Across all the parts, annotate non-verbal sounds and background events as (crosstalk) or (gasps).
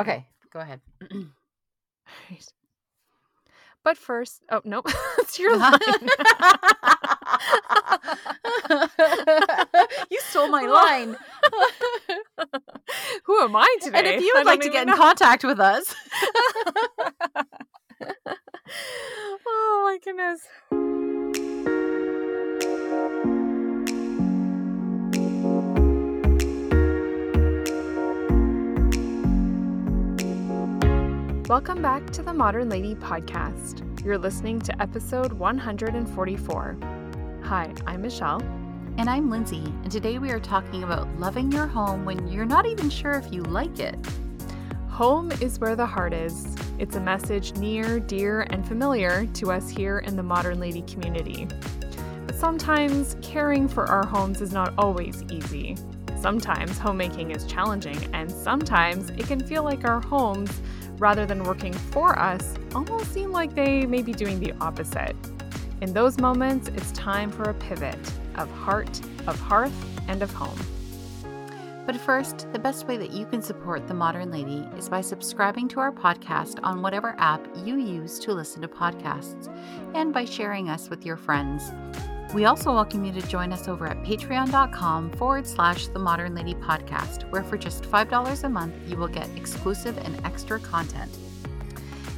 Okay, go ahead. Right. But first, oh nope, (laughs) it's your (laughs) line. you stole my line. (laughs) Who am I today? And if you would like to get in contact with us, oh my goodness. Welcome back to the Modern Lady podcast. You're listening to episode 144. Hi, I'm Michelle. and I'm Lindsay, and today we are talking about loving your home when you're not even sure if you like it. Home is where the heart is. It's a message near, dear, and familiar to us here in the Modern Lady community. But sometimes caring for our homes is not always easy. Sometimes homemaking is challenging, and sometimes it can feel like our homes, rather than working for us, almost seem like they may be doing the opposite. In those moments, it's time for a pivot of heart, of hearth, and of home. But first, the best way that you can support The Modern Lady is by subscribing to our podcast on whatever app you use to listen to podcasts, and by sharing us with your friends. We also welcome you to join us over at patreon.com forward slash The Modern Lady Podcast, where for just $5 a month, you will get exclusive and extra content.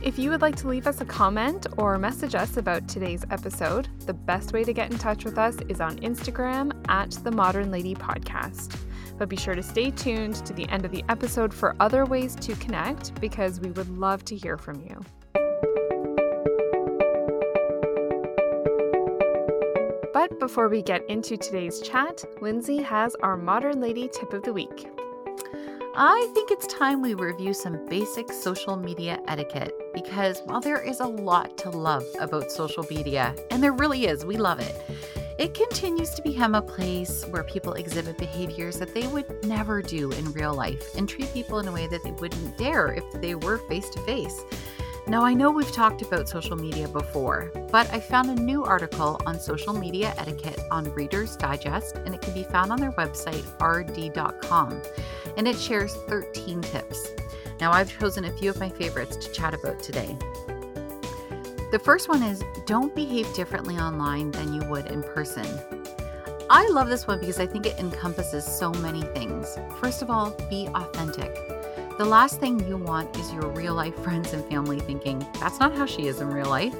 If you would like to leave us a comment or message us about today's episode, the best way to get in touch with us is on Instagram at the Modern Lady Podcast. But be sure to stay tuned to the end of the episode for other ways to connect because we would love to hear from you. But before we get into today's chat, Lindsay has our Modern Lady tip of the week. I think it's time we review some basic social media etiquette because while there is a lot to love about social media, and there really is, we love it, it continues to become a place where people exhibit behaviors that they would never do in real life and treat people in a way that they wouldn't dare if they were face to face. Now, I know we've talked about social media before, but I found a new article on social media etiquette on Reader's Digest, and it can be found on their website, rd.com and it shares 13 tips. Now, I've chosen a few of my favorites to chat about today. The first one is don't behave differently online than you would in person. I love this one because I think it encompasses so many things. First of all, be authentic. The last thing you want is your real life friends and family thinking, that's not how she is in real life.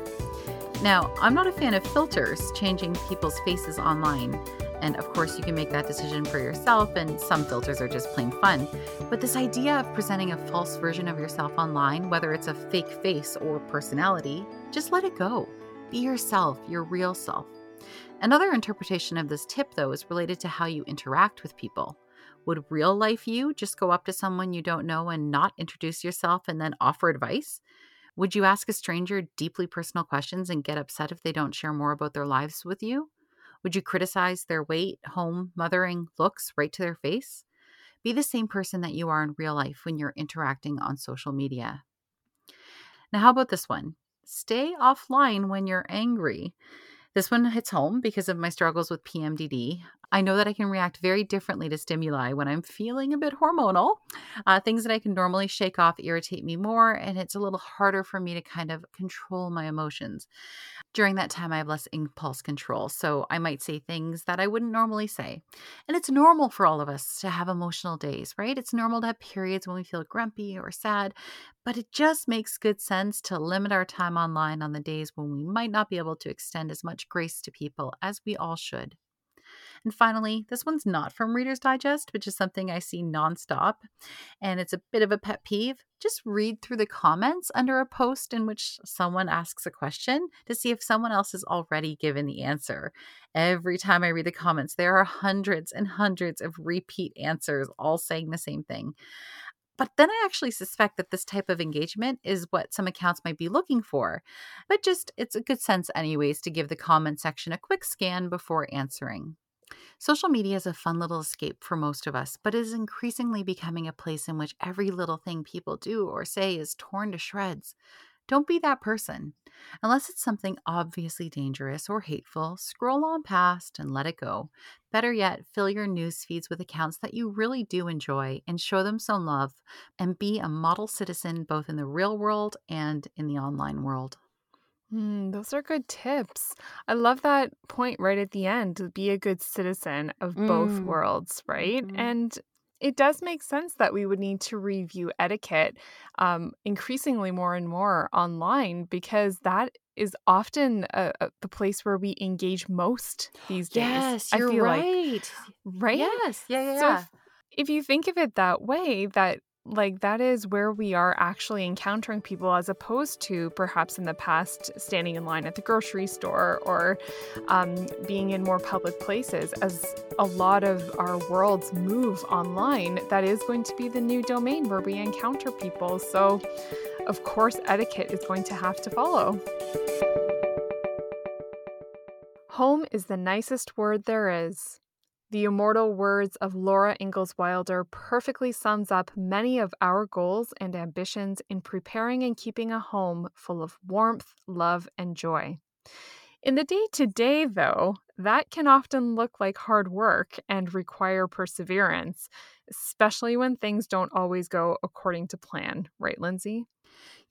Now, I'm not a fan of filters changing people's faces online. And of course, you can make that decision for yourself, and some filters are just plain fun. But this idea of presenting a false version of yourself online, whether it's a fake face or personality, just let it go. Be yourself, your real self. Another interpretation of this tip, though, is related to how you interact with people. Would real life you just go up to someone you don't know and not introduce yourself and then offer advice? Would you ask a stranger deeply personal questions and get upset if they don't share more about their lives with you? Would you criticize their weight, home, mothering, looks right to their face? Be the same person that you are in real life when you're interacting on social media. Now, how about this one? Stay offline when you're angry. This one hits home because of my struggles with PMDD. I know that I can react very differently to stimuli when I'm feeling a bit hormonal. Uh, things that I can normally shake off irritate me more, and it's a little harder for me to kind of control my emotions. During that time, I have less impulse control, so I might say things that I wouldn't normally say. And it's normal for all of us to have emotional days, right? It's normal to have periods when we feel grumpy or sad, but it just makes good sense to limit our time online on the days when we might not be able to extend as much grace to people as we all should. And finally, this one's not from Reader's Digest, which is something I see nonstop. And it's a bit of a pet peeve. Just read through the comments under a post in which someone asks a question to see if someone else has already given the answer. Every time I read the comments, there are hundreds and hundreds of repeat answers, all saying the same thing. But then I actually suspect that this type of engagement is what some accounts might be looking for. But just, it's a good sense, anyways, to give the comment section a quick scan before answering. Social media is a fun little escape for most of us, but it is increasingly becoming a place in which every little thing people do or say is torn to shreds. Don't be that person. Unless it's something obviously dangerous or hateful, scroll on past and let it go. Better yet, fill your news feeds with accounts that you really do enjoy and show them some love and be a model citizen both in the real world and in the online world. Mm, those are good tips. I love that point right at the end to be a good citizen of both Mm. worlds, right? Mhm. And it does make sense that we would need to review etiquette um, increasingly more and more online because that is often uh, uh, the place where we engage most these days. Yes, I you're feel like, right. right? Yes, yeah, yeah, So yeah. if, if you think of it that way, that like that is where we are actually encountering people as opposed to perhaps in the past standing in line at the grocery store or um, being in more public places as a lot of our worlds move online that is going to be the new domain where we encounter people. So of course etiquette is going to have to follow. Home is the nicest word there is the immortal words of Laura Ingalls Wilder perfectly sums up many of our goals and ambitions in preparing and keeping a home full of warmth, love, and joy. In the day to day, though, that can often look like hard work and require perseverance, especially when things don't always go according to plan, right, Lindsay?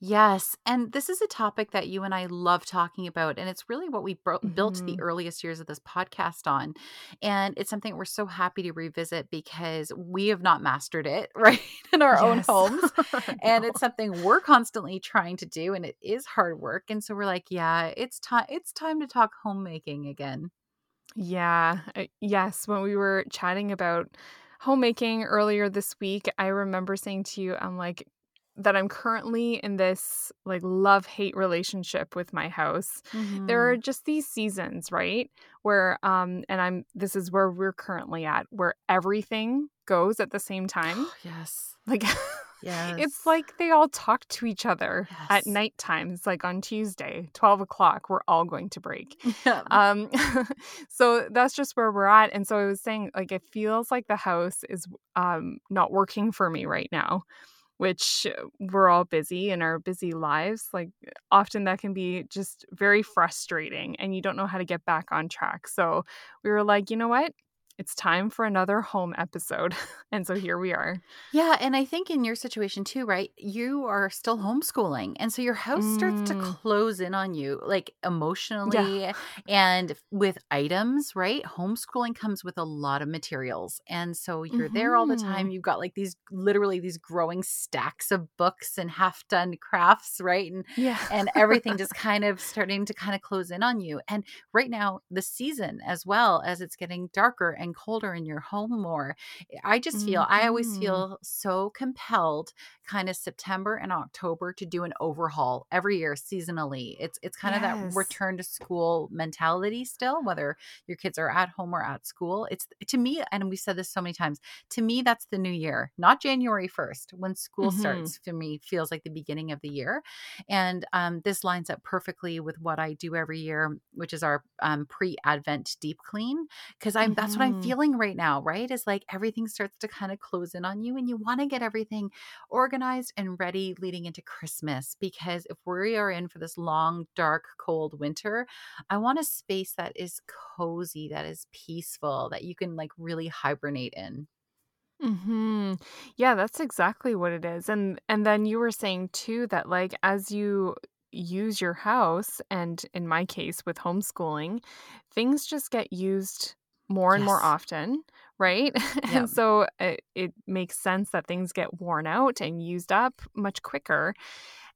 Yes. And this is a topic that you and I love talking about. And it's really what we bro- built the Mhm. earliest years of this podcast on. And it's something we're so happy to revisit because we have not mastered it, (laughs) right, in our own (laughs) homes. And it's something we're constantly trying to do. And it is hard work. And so we're like, yeah, it's time. It's time to talk homemaking again. Yeah. Yes. When we were chatting about homemaking earlier this week, I remember saying to you, I'm like, that I'm currently in this like love hate relationship with my house. There are Mhm. just these seasons, right? Where, um, and I'm, this is where we're currently at, where everything goes at the same time. yes. (laughs) Like, Yes. it's like they all talk to each other at night times, like on Tuesday, 12 o'clock, we're all going to break. Yeah. Um, (laughs) so that's just where we're at. And so I was saying, like, it feels like the house is um not working for me right now, which uh, we're all busy in our busy lives. Like, often that can be just very frustrating and you don't know how to get back on track. So we were like, you know what? It's time for another home episode. (laughs) and so here we are. Yeah, and I think in your situation too, right? You are still homeschooling. And so your house starts to Mm, close in on you, like yeah. emotionally and with items, right? Homeschooling comes with a lot of materials. And so you're there all the time. hmm You've got like these literally these growing stacks of books and half done crafts, right? And Yeah. and everything just kind of starting to kind of close in on you. And right now, the season as well as it's getting darker and colder in your home more, I just feel, I always hmm feel so compelled kind of September and October to do an overhaul every year seasonally. It's it's kind of that return to school mentality still, whether your kids are at home or at school. It's to me, and we said this so many times, to me, that's the new year, not January 1st when school hmm starts for me feels like the beginning of the year. And um, this lines up perfectly with what I do every year, which is our um, pre-Advent deep clean. Because I'm that's what I'm hmm feeling right now, right? Is like everything starts to kind of close in on you, and you want to get everything organized and ready leading into Christmas. Because if we are in for this long, dark, cold winter, I want a space that is cozy, that is peaceful, that you can like really hibernate in. hmm Yeah, that's exactly what it is. And and then you were saying too that like as you use your house and in my case with homeschooling, things just get used more and more often, right? (laughs) And so it, it makes sense that things get worn out and used up much quicker.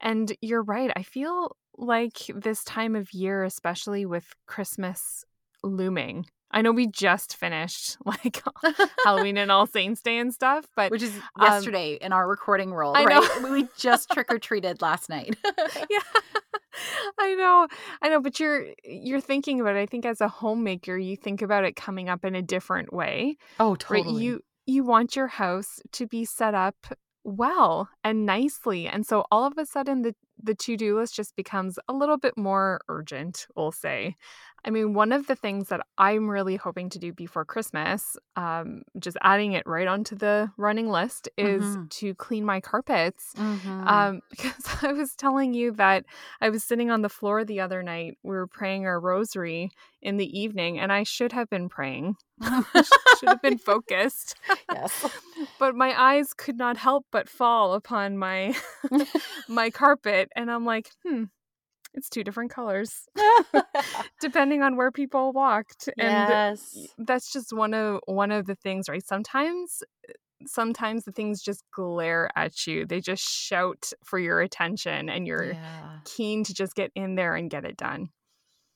And you're right. I feel like this time of year, especially with Christmas looming. I know we just finished (laughs) like (laughs) Halloween and All Saints Day and stuff, but Which is um yesterday in our recording world, I know. right? We just (laughs) trick or treated last night. yeah. I know. I know, but you're you're thinking about it. I think as a homemaker, you think about it coming up in a different way, oh, right? totally. You you want your house to be set up well and nicely. And so all of a sudden the the to do list just becomes a little bit more urgent, we'll say. I mean, one of the things that I'm really hoping to do before Christmas, um, just adding it right onto the running list, is Mhm. to clean my carpets. Mhm. Um, (laughs) because I was telling you that I was sitting on the floor the other night. We were praying our rosary in the evening, and I should have been praying. (laughs) (laughs) should have been focused. yes. But my eyes could not help but fall upon my my carpet, and I'm like, hmm, it's two different colors (laughs) (laughs) depending on where people walked. And yes. that's just one of one of the things, right? Sometimes sometimes the things just glare at you. They just shout for your attention and you're Yeah. keen to just get in there and get it done.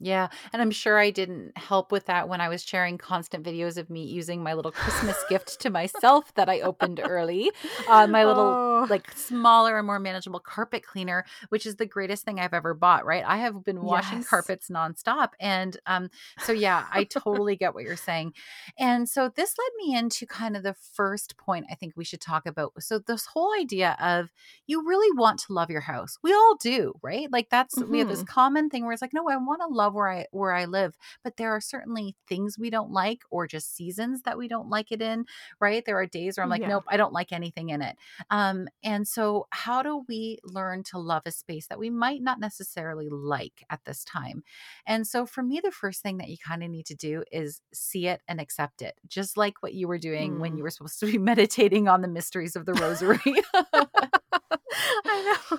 Yeah, and I'm sure I didn't help with that when I was sharing constant videos of me using my little Christmas gift to myself that I opened early. Uh, my little Oh, like smaller and more manageable carpet cleaner, which is the greatest thing I've ever bought, right? I have been washing Yes. carpets nonstop. And um, so yeah, I totally get what you're saying. And so this led me into kind of the first point I think we should talk about. So this whole idea of you really want to love your house. We all do, right? Like that's we have this common thing where it's like, no, I want to love where I where I live, but there are certainly things we don't like or just seasons that we don't like it in, right? There are days where I'm like, Yeah. nope, I don't like anything in it. Um, and so how do we learn to love a space that we might not necessarily like at this time? And so for me, the first thing that you kind of need to do is see it and accept it, just like what you were doing when Mm. you were supposed to be (laughs) meditating on the mysteries of the rosary. (laughs) I know.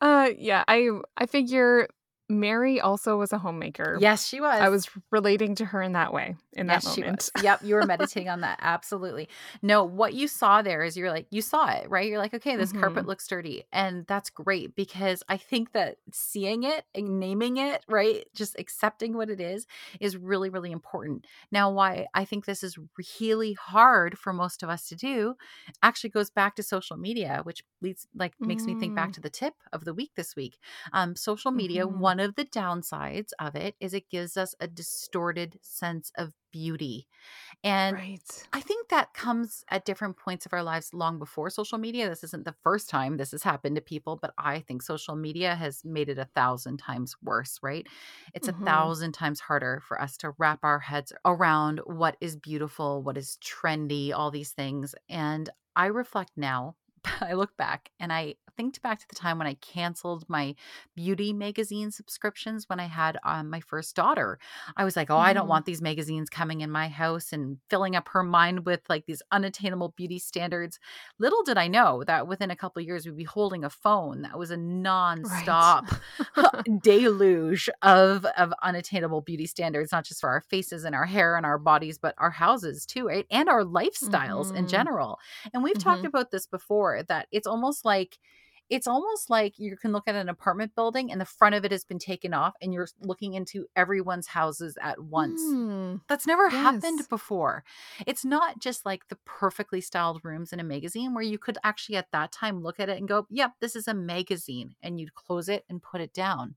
Uh, yeah, I I figure Mary also was a homemaker. yes, she was. I was relating to her in that way, in that she moment. was. Yep, you were (laughs) meditating on that. Absolutely. No, what you saw there is you're like, you saw it, right? You're like, okay, this carpet Mhm. looks dirty. And that's great because I think that seeing it and naming it, right? Just accepting what it is, is really, really important. Now, why I think this is really hard for most of us to do actually goes back to social media, which leads, like, makes me think back Mm. to the tip of the week this week. Um, social media, Mhm. one of the downsides of it is it gives us a distorted sense of beauty. And right. I think that comes at different points of our lives long before social media. This isn't the first time this has happened to people, but I think social media has made it a thousand times worse, right? It's Mhm. a thousand times harder for us to wrap our heads around what is beautiful, what is trendy, all these things. And I reflect now. (laughs) I look back and I think back to the time when I canceled my beauty magazine subscriptions when I had um, my first daughter. I was like, oh, I don't Mhm. want these magazines coming in my house and filling up her mind with like these unattainable beauty standards. Little did I know that within a couple of years, we'd be holding a phone that was a nonstop (laughs) (laughs) deluge of of unattainable beauty standards, not just for our faces and our hair and our bodies, but our houses too, right? And our lifestyles in Mhm. general. And we've talked Mhm. about this before that it's almost like it's almost like you can look at an apartment building and the front of it has been taken off and you're looking into everyone's houses at once. Mm, That's never happened before. It's not just like the perfectly styled rooms in a magazine where you could actually at that time look at it and go, "Yep, this is a magazine," and you'd close it and put it down.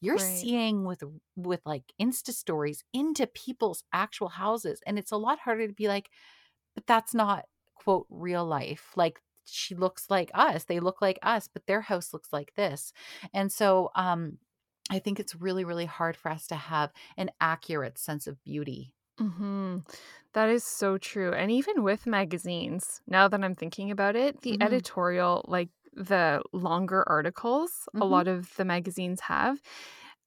You're Right. seeing with with like Insta stories into people's actual houses and it's a lot harder to be like, "But that's not quote real life." Like she looks like us. They look like us, but their house looks like this. And so um I think it's really really hard for us to have an accurate sense of beauty. hmm That is so true. And even with magazines, now that I'm thinking about it, the Mhm. editorial, like the longer articles, a Mhm. lot of the magazines have,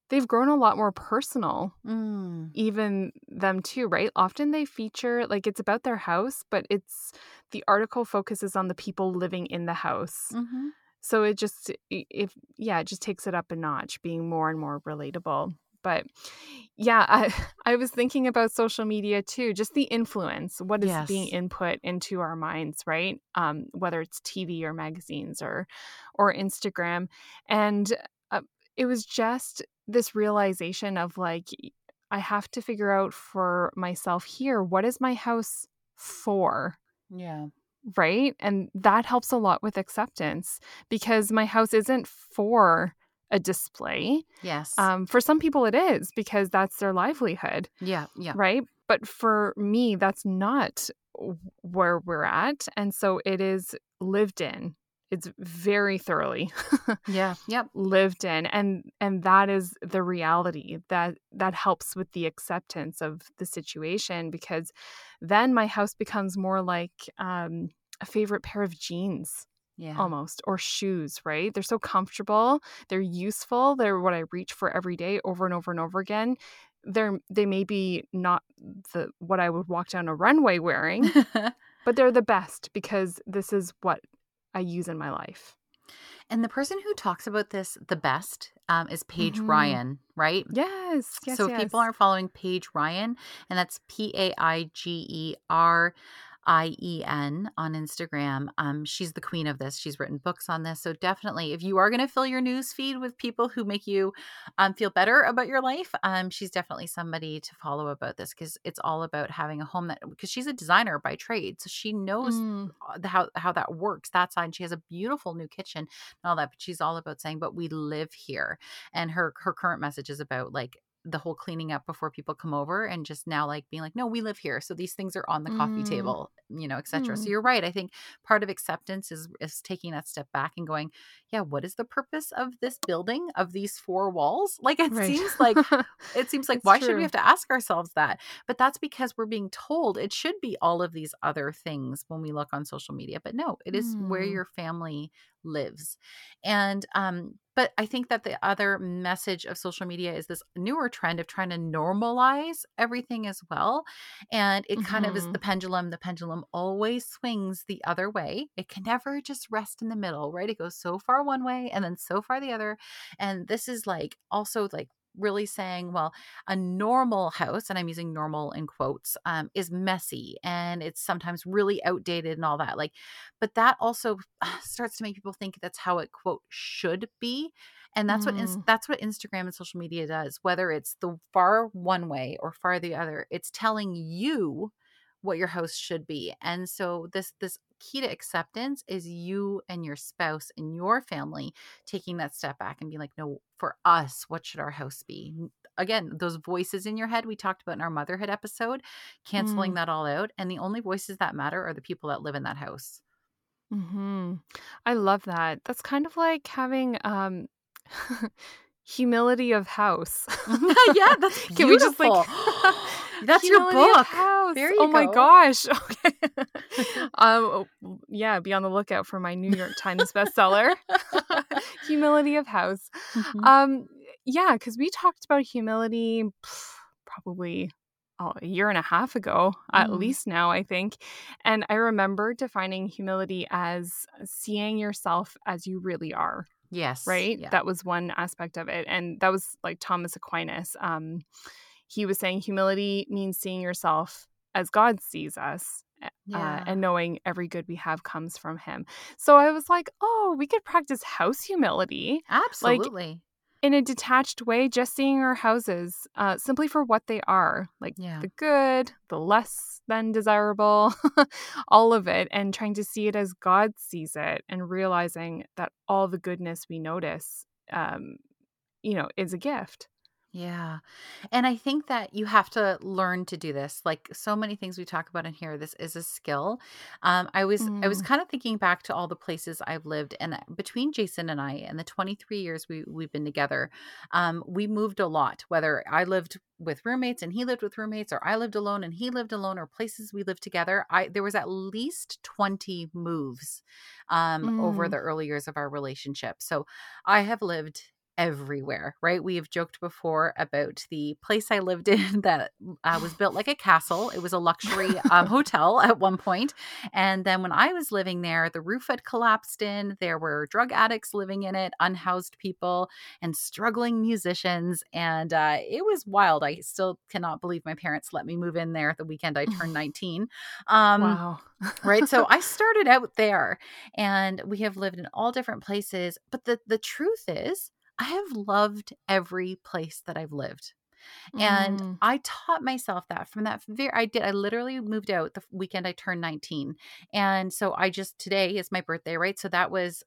they've grown a lot more personal. Mm. Even them too, right? Often they feature like it's about their house, but it's the article focuses on the people living in the house. hmm So it just if yeah, it just takes it up a notch, being more and more relatable. But yeah, I (laughs) I was thinking about social media too, just the influence, what is being input into our minds, right? Um, whether it's TV or magazines or or Instagram, and uh, it was just this realization of like I have to figure out for myself here, what is my house for? Yeah. right? And that helps a lot with acceptance because my house isn't for a display. Yes. Um, for some people, it is because that's their livelihood, yeah. Yeah. right? But for me, that's not where we're at. And so it is lived in. It's very thoroughly Yeah. Yep. (laughs) lived in and and that is the reality that that helps with the acceptance of the situation because then my house becomes more like um a favorite pair of jeans Yeah. almost or shoes right they're so comfortable they're useful they're what i reach for every day over and over and over again they're they may be not the what i would walk down a runway wearing (laughs) but they're the best because this is what i use in my life and the person who talks about this the best um, is Paige Mhm. Rien, right? yes yes so if yes. people aren't following Paige Rien, and that's P A I G E R I E N on Instagram, um, she's the queen of this. She's written books on this. So definitely, if you are going to fill your news feed with people who make you um, feel better about your life, um, she's definitely somebody to follow about this because it's all about having a home that because she's a designer by trade, so she knows Mm, how how that works that side she has a beautiful new kitchen and all that but she's all about saying but we live here and her her current message is about like the whole cleaning up before people come over and just now like being like no we live here so these things are on the coffee Mm. table you know etc so Mm. you're right i think part of acceptance is is taking that step back and going yeah what is the purpose of this building of these four walls like it right seems like it seems (laughs) like It's why should we have to ask ourselves that but that's because we're being told it should be all of these other things when we look on social media but no it is where Mm. your family lives. And um but i think that the other message of social media is this newer trend of trying to normalize everything as well and it kind of is Mhm. the pendulum the pendulum always swings the other way. It can never just rest in the middle right? It goes so far one way and then so far the other and this is like also like really saying well a normal house and i'm using normal in quotes um, is messy and it's sometimes really outdated and all that like but that also (sighs) starts to make people think that's how it quote should be and that's what Mm. that's what instagram and social media does whether it's the far one way or far the other it's telling you what your house should be and so this this key to acceptance is you and your spouse and your family taking that step back and being like no for us what should our house be again those voices in your head we talked about in our motherhood episode canceling Mm. that all out and the only voices that matter are the people that live in that house hmm I love that. That's kind of like having um (laughs) humility of house. (laughs) yeah that's beautiful Can we just like (laughs) that's your Humility of book House. There you oh my gosh. (laughs) Okay. (laughs) um yeah, be on the lookout for my New York Times bestseller. (laughs) humility of House. Mhm. Um yeah, cuz we talked about humility pff, probably oh, a year and a half ago, at Mhm. least now, I think. And I remember defining humility as seeing yourself as you really are yes right yeah. that was one aspect of it and that was like thomas aquinas um he was saying humility means seeing yourself as god sees us uh, and knowing every good we have comes from him. So i was like oh we could practice house humility absolutely. in a detached way just seeing our houses uh, simply for what they are like yeah. the good the less than desirable (laughs) all of it and trying to see it as god sees it and realizing that all the goodness we notice um you know is a gift Yeah. And I think that you have to learn to do this. Like so many things we talk about in here, this is a skill. Um, I was I was Mm. kind of thinking back to all the places I've lived and between Jason and I and the 23 years we we've been together, um, we moved a lot, whether I lived with roommates and he lived with roommates or I lived alone and he lived alone or places we lived together. I there was at least 20 moves um over Mm. the early years of our relationship. So I have lived everywhere, right? We have joked before about the place I lived (laughs) in that uh, was built like a castle. It was a luxury um, (laughs) hotel at one point. And then when I was living there, the roof had collapsed in. There were drug addicts living in it, unhoused people, and struggling musicians. And uh, it was wild. I still cannot believe my parents let me move in there the weekend I turned (laughs) 19. Um, wow right so i started out there and we have lived in all different places but the the truth is i have loved every place that i've lived and Mm. i taught myself that from that very i did i literally moved out the weekend i turned 19 and so i just today is my birthday right so that was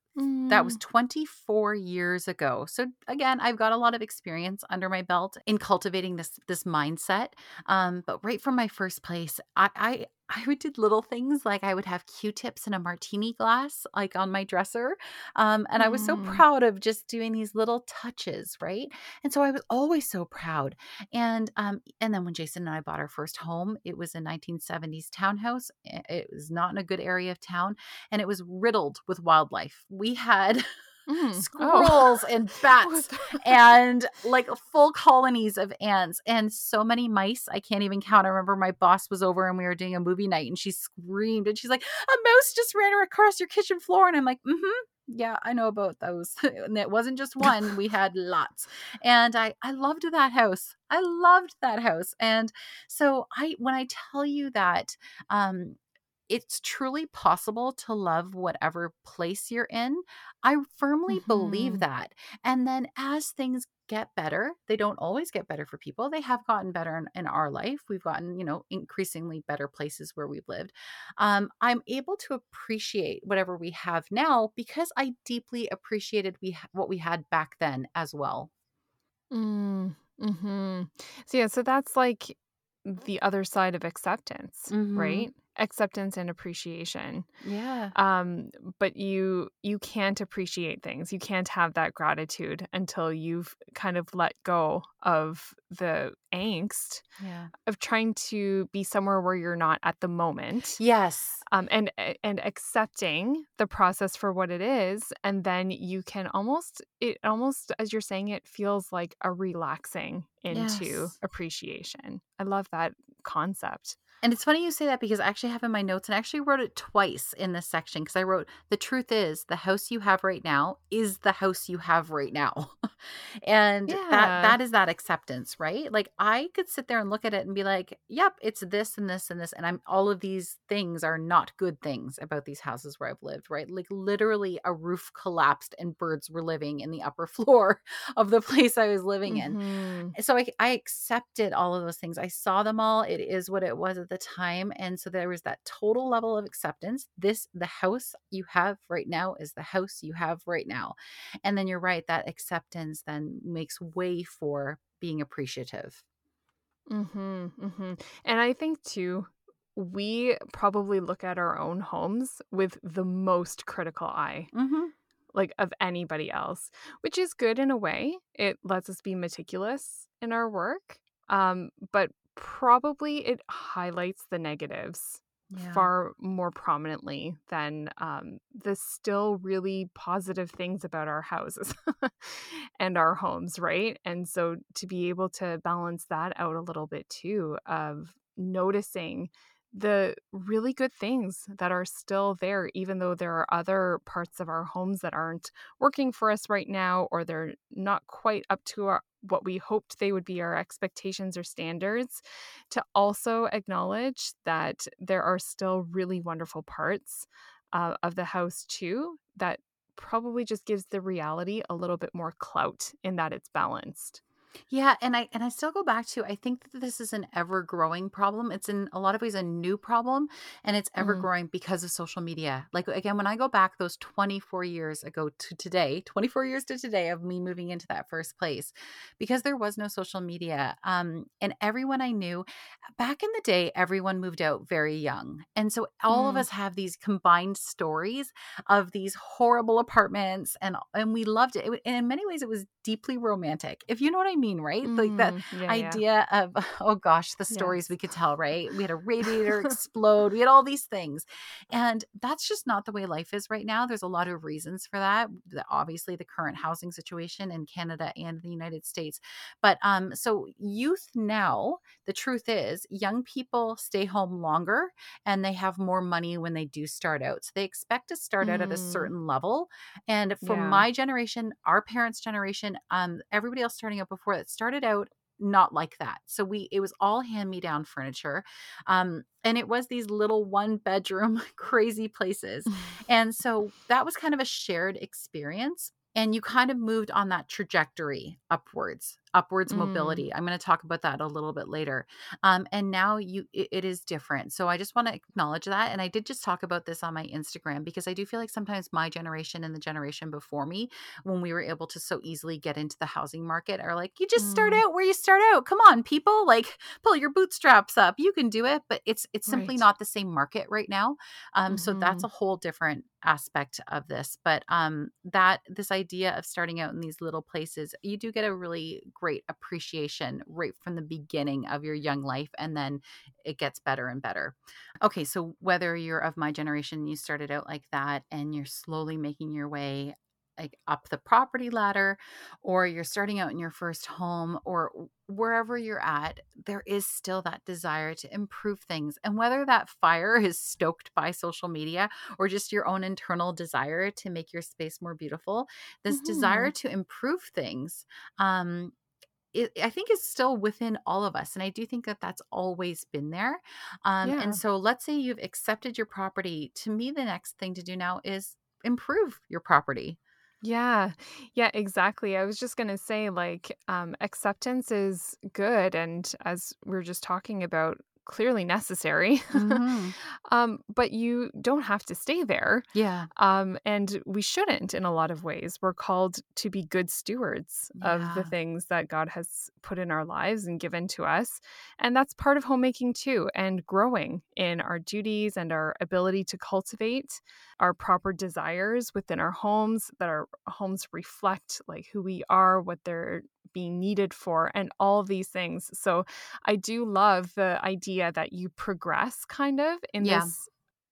that was Mm. 24 years ago so again i've got a lot of experience under my belt in cultivating this this mindset um but right from my first place i i I would do little things like I would have Q-tips in a martini glass, like on my dresser. Um, and I was so Mm. proud of just doing these little touches, right? And so I was always so proud. And um, and then when Jason and I bought our first home, it was a 1970s townhouse. It was not in a good area of town, and it was riddled with wildlife. We had Mm. (laughs) Oh. squirrels (laughs) and bats and like full colonies of ants and so many mice I can't even count. I remember my boss was over and we were doing a movie night and she screamed and she's like, "A mouse just ran across your kitchen floor." And I'm like, Mm hmm. Yeah, I know about those." (laughs) and it wasn't just one, we had lots. And I I loved that house. I loved that house. And so I when I tell you that um it's truly possible to love whatever place you're in. I firmly believe Mhm. that. And then as things get better, they don't always get better for people. They have gotten better in, in our life. We've gotten, you know, increasingly better places where we've lived. Um, I'm able to appreciate whatever we have now because I deeply appreciated we ha- what we had back then as well. Mm, mhm. So, yeah, so that's like the other side of acceptance, hmm right? Acceptance and appreciation. Yeah. Um, but you you can't appreciate things. You can't have that gratitude until you've kind of let go of the angst Yeah. of trying to be somewhere where you're not at the moment. Yes. Um, and and accepting the process for what it is, and then you can almost it almost as you're saying it feels like a relaxing into Yes. appreciation. I love that concept. And it's funny you say that because I actually have in my notes and I actually wrote it twice in this section because I wrote the truth is the house you have right now is the house you have right now. (laughs) and that that is that acceptance, right? Like I could sit there and look at it and be like, "Yep, it's this and this and this and I'm all of these things are not good things about these houses where I've lived, right? Like literally a roof collapsed and birds were living in the upper (laughs) floor of the place I was living in Mhm. so I I accepted all of those things. I saw them all. It is what it was at the time. And so there was that total level of acceptance. This the house you have right now is the house you have right now. And then you're right, that acceptance then makes way for being appreciative. Mhm. Mhm. And I think too we probably look at our own homes with the most critical eye hmm like of anybody else, which is good in a way. It lets us be meticulous in our work. Um, but probably it highlights the negatives Yeah. far more prominently than um, the still really positive things about our houses (laughs) and our homes, right? And so to be able to balance that out a little bit too, of noticing the really good things that are still there, even though there are other parts of our homes that aren't working for us right now, or they're not quite up to our, what we hoped they would be our expectations or standards, to also acknowledge that there are still really wonderful parts uh, of the house too that probably just gives the reality a little bit more clout in that it's balanced. Yeah, and I and I still go back to I think that this is an ever growing problem. It's in a lot of ways a new problem and it's ever Mm, growing because of social media. Like again, when I go back those 24 years ago to today, 24 years to today of me moving into that first place, because there was no social media. Um, and everyone I knew back in the day, everyone moved out very young. And so all of mm, us have these combined stories of these horrible apartments and and we loved it. it wa- and in many ways it was deeply romantic. If you know what I mean, right? Like that mm, yeah, yeah. idea of (laughs) oh gosh, the stories we could tell, right? We had a radiator (laughs) explode, we had all these things. And that's just not the way life is right now. There's a lot of reasons for that. Obviously the current housing situation in Canada and the United States. But um so youth now, the truth is young people stay home longer and they have more money when they do start out. So they expect to start out at a Mm, certain level. And for yeah. my generation, our parents' generation, um, everybody else starting out before that started out not like that. So we it was all hand-me-down furniture. Um, and it was these little one bedroom (laughs) crazy places. (laughs) And so that was kind of a shared experience. And you kind of moved on that trajectory upwards upwards Mm. mobility. I'm going to talk about that a little bit later. Um, and now you it, it is different. So I just want to acknowledge that. And I did just talk about this on my Instagram because I do feel like sometimes my generation and the generation before me, when we were able to so easily get into the housing market, are like, you just start Mm. out where you start out. Come on, people, like pull your bootstraps up. You can do it. But it's it's simply Right. not the same market right now. Um, so that's Mhm. a whole different aspect of this. But um that this idea of starting out in these little places, you do get a really great appreciation right from the beginning of your young life and then it gets better and better. Okay, so whether you're of my generation, you started out like that and you're slowly making your way like up the property ladder or you're starting out in your first home or wherever you're at there is still that desire to improve things and whether that fire (laughs) is stoked by social media or just your own internal desire to make your space more beautiful this desire Mhm. to improve things um it, I think is still within all of us. And I do think that that's always been there. Um, Yeah. and so let's say you've accepted your property. To me, the next thing to do now is improve your property. Yeah. Yeah, exactly. I was just going to say like um acceptance is good and as we are just talking about clearly necessary. hmm (laughs) um but you don't have to stay there. Yeah. Um and we shouldn't in a lot of ways. We're called to be good stewards of the things that God has put in our lives and given to us. And that's part of homemaking too and growing in our duties and our ability to cultivate our proper desires within our homes that our homes reflect like who we are what they're being needed for and all these things so i do love the idea that you progress kind of in Yeah. this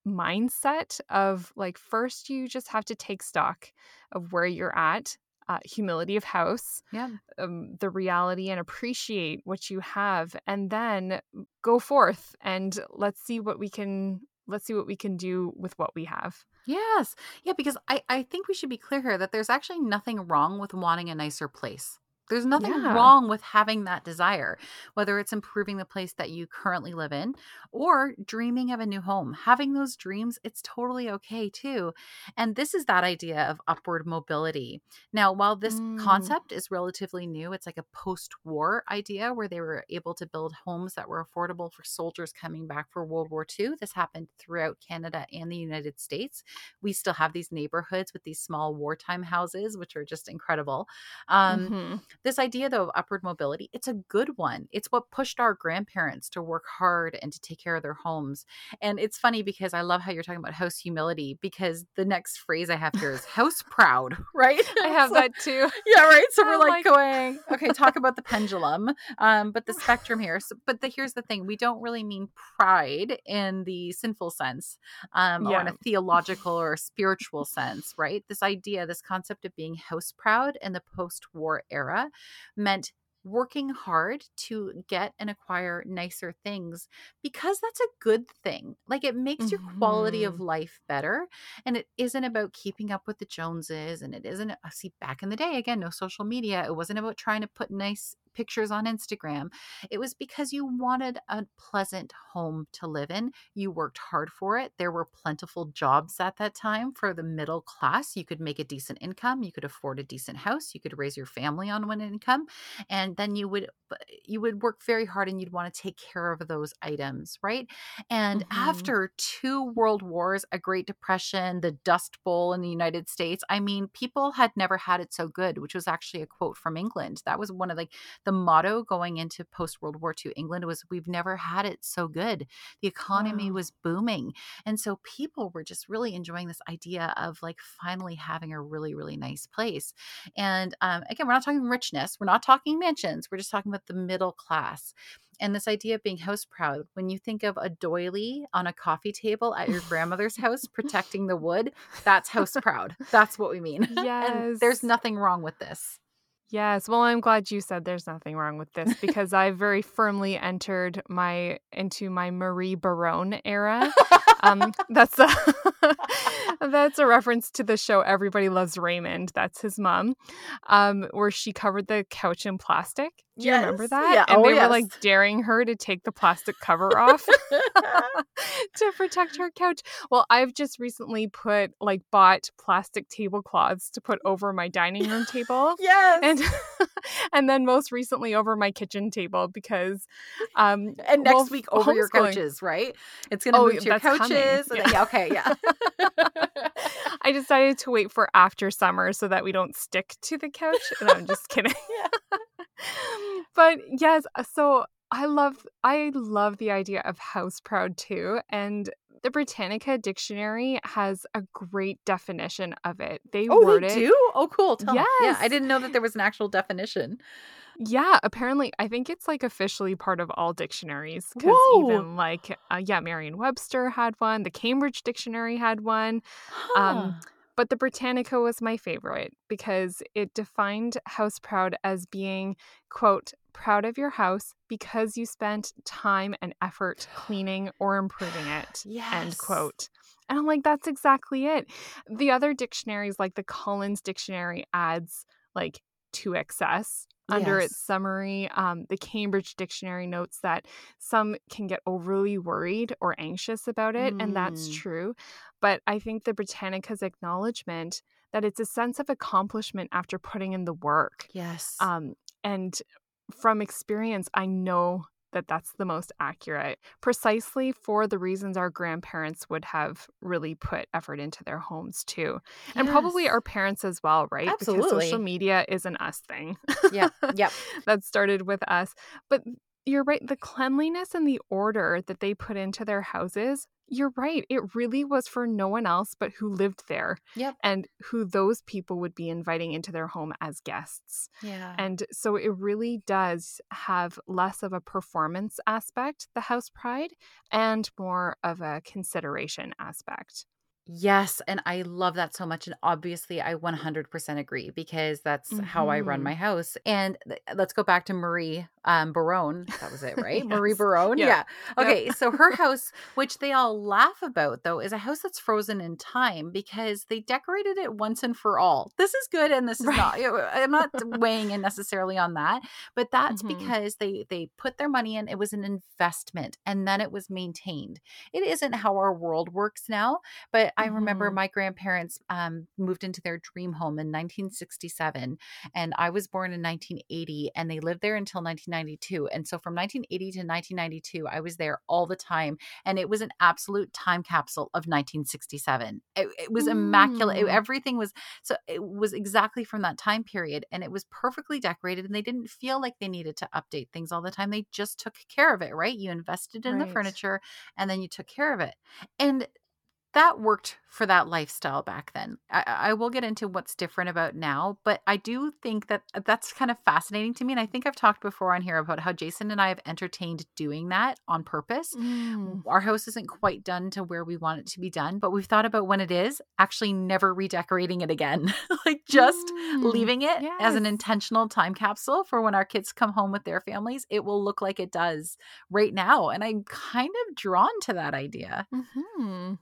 mindset of like first you just have to take stock of where you're at uh, humility of house Yeah. um, the reality and appreciate what you have and then go forth and let's see what we can let's see what we can do with what we have Yes. Yeah. Because I, I think we should be clear here that there's actually nothing wrong with wanting a nicer place. There's nothing Yeah. wrong with having that desire, whether it's improving the place that you currently live in or dreaming of a new home. Having those dreams, it's totally okay too. And this is that idea of upward mobility. Now, while this Mm. concept is relatively new, it's like a post war idea where they were able to build homes that were affordable for soldiers coming back for World War II. This happened throughout Canada and the United States. We still have these neighborhoods with these small wartime houses, which are just incredible. Um, Mhm. This idea though of upward mobility it's a good one. It's what pushed our grandparents to work hard and to take care of their homes. And it's funny because i love how you're talking about house humility because the next phrase i have here is house (laughs) proud right? I have So- that too. Yeah right? So we're like, like- going okay talk about the pendulum um but the spectrum here. So, but the, here's the thing we don't really mean pride in the sinful sense um or in a theological or spiritual sense right? This idea this concept of being house proud in the post-war era meant working hard to get and acquire nicer things because that's a good thing. Like it makes your quality of Mhm. life better. And it isn't about keeping up with the Joneses. And it isn't, uh, see, back in the day, again, no social media. It wasn't about trying to put nice pictures on Instagram. It was because you wanted a pleasant home to live in. You worked hard for it. There were plentiful jobs at that time for the middle class. You could make a decent income. You could afford a decent house. You could raise your family on one income and then you would you would work very hard and you'd want to take care of those items right and Mhm. after two world wars a great depression the dust bowl in the united states i mean people had never had it so good which was actually a quote from england that was one of like the motto going into post world war ii england was we've never had it so good the economy Wow. was booming and so people were just really enjoying this idea of like finally having a really really nice place and um, again, we're not talking richness, we're not talking mansions, we're just talking about the middle class. And this idea of being house proud, when you think of a doily on a coffee table at your grandmother's house protecting the wood, that's house (laughs) proud. That's what we mean. (laughs) and there's nothing wrong with this. Yes. Well, I'm glad you said there's nothing wrong with this because I very firmly entered my into my Marie Barone era. Um, that's a (laughs) that's a reference to the show Everybody Loves Raymond. That's his mom, um, where she covered the couch in plastic. Do you remember that? Yeah. And Oh, they were like daring her to take the plastic cover (laughs) off (laughs) to protect her couch. Well, I've just recently put like bought plastic tablecloths to put over my dining room table yes. and and then most recently over my kitchen table because um and next well, week over your couches, right? It's gonna Oh, move to your that's and then- yeah, okay, yeah. (laughs) (laughs) I decided to wait for after summer so that we don't stick to the couch. And I'm just kidding. (laughs) but yes, uh, so I love I love the idea of house proud too. And the Britannica dictionary has a great definition of it. They oh, word they it do? Oh, cool. Tell me. Yeah, I didn't know that there was an actual definition. Yeah, apparently, I think it's like officially part of all dictionaries because even like, uh, yeah, Merriam Webster had one, the Cambridge Dictionary had one, Um, but the Britannica was my favorite because it defined house proud as being, quote, proud of your house because you spent time and effort cleaning (gasps) or improving it, yes. end quote. And I'm like, that's exactly it. The other dictionaries, like the Collins Dictionary, adds like to excess under its summary. Um, the Cambridge Dictionary notes that some can get overly worried or anxious about it, and that's Mm. true. But I think the Britannica's acknowledgement that it's a sense of accomplishment after putting in the work. Yes. Um, and from experience, I know that that's the most accurate, precisely for the reasons our grandparents would have really put effort into their homes too. And probably our parents as well, right? Because Absolutely. social media is an us thing. Yeah, yep. (laughs) that started with us. But you're right, the cleanliness and the order that they put into their houses, you're right. It really was for no one else but who lived there Yep. and who those people would be inviting into their home as guests. Yeah. And so it really does have less of a performance aspect, the house pride, and more of a consideration aspect. Yes, and I love that so much. And obviously, I 100% agree because that's how I run Mhm. my house. And th- let's go back to Marie um, Barone. That was it, right? (laughs) Marie Yes. Barone. Yeah. Yeah. Yep. Okay. So her house, which they all laugh about, though, is a house that's frozen in time because they decorated it once and for all. This is good, and this is Right. not. I'm not (laughs) weighing in necessarily on that, but that's Mhm. because they they put their money in. It was an investment, and then it was maintained. It isn't how our world works now. But I remember Mhm. my grandparents um, moved into their dream home in 1967, and I was born in 1980, and they lived there until 1992. And so from 1980 to 1992, I was there all the time, and it was an absolute time capsule of 1967. It, it was immaculate. It- Mm. everything was so it was exactly from that time period, and it was perfectly decorated, and they didn't feel like they needed to update things all the time. They just took care of it, right? You invested in the furniture, and then you took care of it, and that worked for that lifestyle back then. I, I will get into what's different about now, but I do think that uh, that's kind of fascinating to me. And I think I've talked before on here about how Jason and I have entertained doing that on purpose. Mm. Our house isn't quite done to where we want it to be done, but we've thought about when it is actually never redecorating it again, (laughs) like just Mm. leaving it as an intentional time capsule for when our kids come home with their families. It will look like it does right now. And I'm kind of drawn to that idea. hmm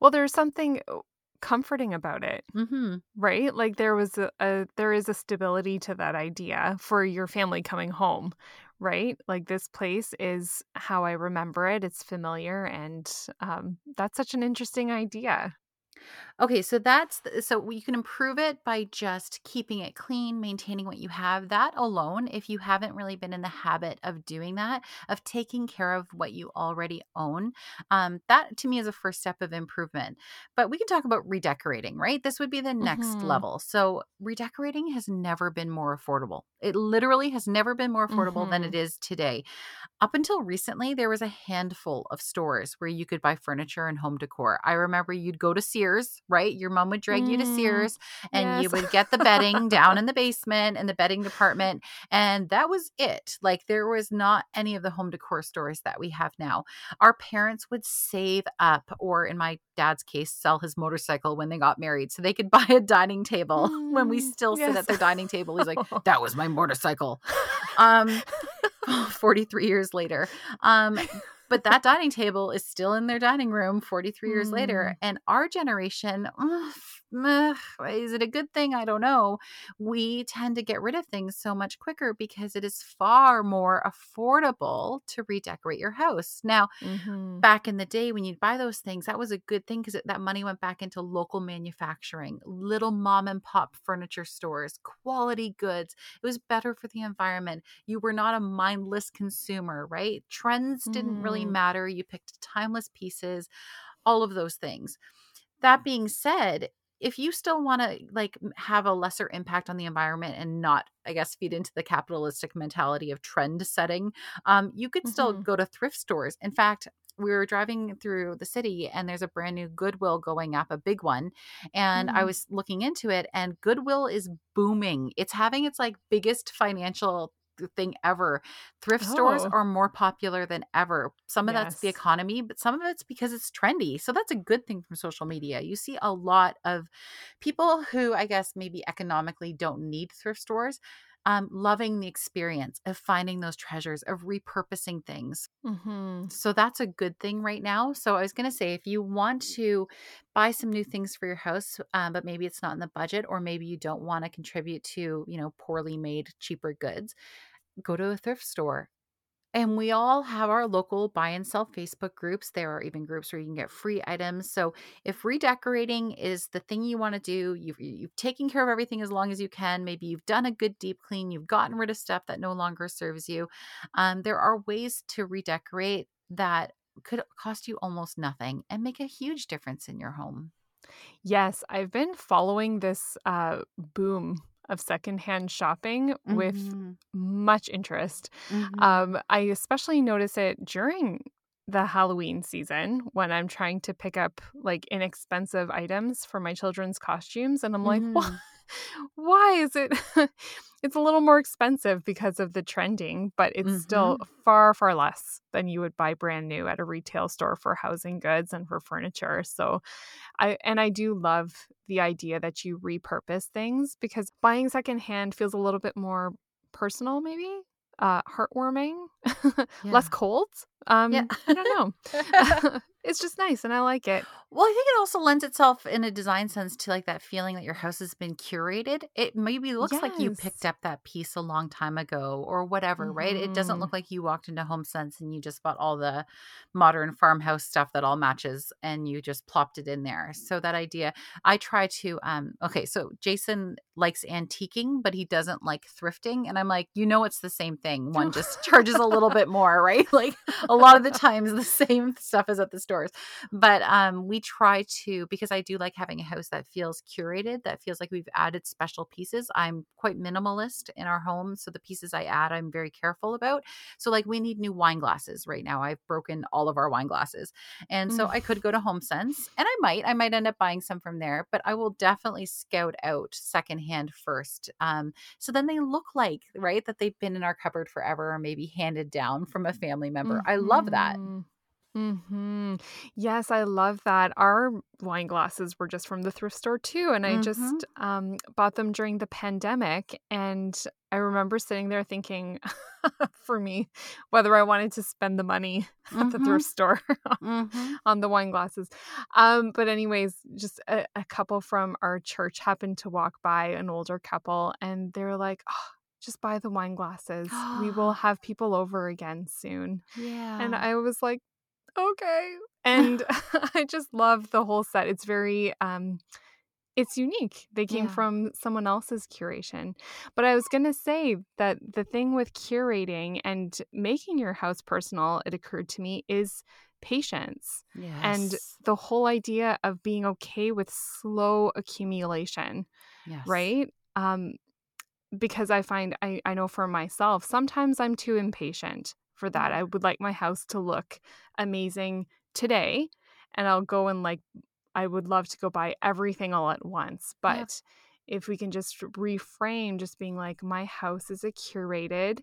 Well, there's something uh, comforting about it, Mm-hmm. right? Like there was a, a there is a stability to that idea for your family coming home, right? Like this place is how I remember it. It's familiar, and um, that's such an interesting idea. Okay, so that's the, so you can improve it by just keeping it clean, maintaining what you have. That alone, if you haven't really been in the habit of doing that, of taking care of what you already own, um, that to me is a first step of improvement. But we can talk about redecorating, right? This would be the next Mhm. level. So redecorating has never been more affordable. It literally has never been more affordable than Mhm. it is today. Up until recently, there was a handful of stores where you could buy furniture and home decor. I remember you'd go to Sears, right? Your mom would drag you to Mm, Sears and you would get the bedding down in the (laughs) basement in the bedding department. And that was it. Like there was not any of the home decor stores that we have now. Our parents would save up, or in my dad's case, sell his motorcycle when they got married so they could (laughs) buy a dining table when we Mm, still sit at their dining table. He's like, (laughs) that was my motorcycle. (laughs) Um, (laughs) 43 years later. Um, but that dining table is still in their dining room 43 years later. Mm. And our generation, ugh, is it a good thing? I don't know. We tend to get rid of things so much quicker because it is far more affordable to redecorate your house. Now, Mm-hmm. back in the day when you'd buy those things, that was a good thing because that money went back into local manufacturing, little mom and pop furniture stores, quality goods. It was better for the environment. You were not a mindless consumer, right? Trends didn't really Mm. matter. You picked timeless pieces, all of those things. That being said, if you still want to like have a lesser impact on the environment and not i guess feed into the capitalistic mentality of trend setting um, you could still Mhm. go to thrift stores in fact we were driving through the city and there's a brand new goodwill going up a big one and i Mm. was looking into it and goodwill is booming it's having its like biggest financial thing ever. Thrift stores Oh. are more popular than ever. Some of that's the economy but some of it's because it's trendy so that's a good thing from social media. You see a lot of people who i guess maybe economically don't need thrift stores um, loving the experience of finding those treasures of repurposing things Mm-hmm. so that's a good thing right now. So I was going to say, if you want to buy some new things for your house, um, but maybe it's not in the budget, or maybe you don't want to contribute to, you know, poorly made, cheaper goods, go to a thrift store. And we all have our local buy and sell Facebook groups. There are even groups where you can get free items. So if redecorating is the thing you want to do, you've, you've taken care of everything as long as you can. Maybe you've done a good deep clean, you've gotten rid of stuff that no longer serves you. Um, there are ways to redecorate that could cost you almost nothing and make a huge difference in your home. Yes, I've been following this uh, boom of secondhand shopping with Mhm, much interest. mhm, Um, I especially notice it during the Halloween season when I'm trying to pick up like inexpensive items for my children's costumes. And I'm like, why, mhm. Why is it? (laughs) it's a little more expensive because of the trending, but it's still far, far less than you would buy brand new at a retail store for housing goods and for furniture. So I and I do love the idea that you repurpose things because buying secondhand feels a little bit more personal, maybe uh, heartwarming, (laughs) Yeah. less cold. Um, Yeah. I don't know. (laughs) (laughs) it's just nice, and I like it. Well, I think it also lends itself in a design sense to like that feeling that your house has been curated. It maybe looks like you picked up that piece a long time ago or whatever, right? It doesn't Mhm. look like you walked into Home Sense and you just bought all the modern farmhouse stuff that all matches and you just plopped it in there. So that idea, I try to um okay, so Jason likes antiquing, but he doesn't like thrifting and I'm like, you know it's the same thing. One just (laughs) charges a little bit more, right? Like a lot of the times the same (laughs) stuff is at the stores but um we try to because i do like having a house that feels curated that feels like we've added special pieces i'm quite minimalist in our home so the pieces i add i'm very careful about so like we need new wine glasses right now i've broken all of our wine glasses and so Mm. i could go to home sense and i might i might end up buying some from there but i will definitely scout out secondhand first um so then they look like right that they've been in our cupboard forever or maybe handed down from a family member i love that hmm Yes, I love that. Our wine glasses were just from the thrift store too, and I Mhm. just um, bought them during the pandemic. And I remember sitting there thinking, (laughs) for me, whether I wanted to spend the money (laughs) at the Mhm. thrift store (laughs) Mhm. on the wine glasses. Um, but anyways, just a, a couple from our church happened to walk by, an older couple, and they're like, oh, just buy the wine glasses. We will (gasps) have people over again soon. Yeah. And I was like, okay. And (laughs) (laughs) I just love the whole set. It's very um it's unique. They came Yeah. from someone else's curation. But I was going to say that the thing with curating and making your house personal, it occurred to me, is patience and the whole idea of being okay with slow accumulation, yes. right? Um because I find I, I know for myself, sometimes I'm too impatient for that. I would like my house to look amazing today, and I'll go and like, I would love to go buy everything all at once. Yeah. But if we can just reframe, just being like, my house is a curated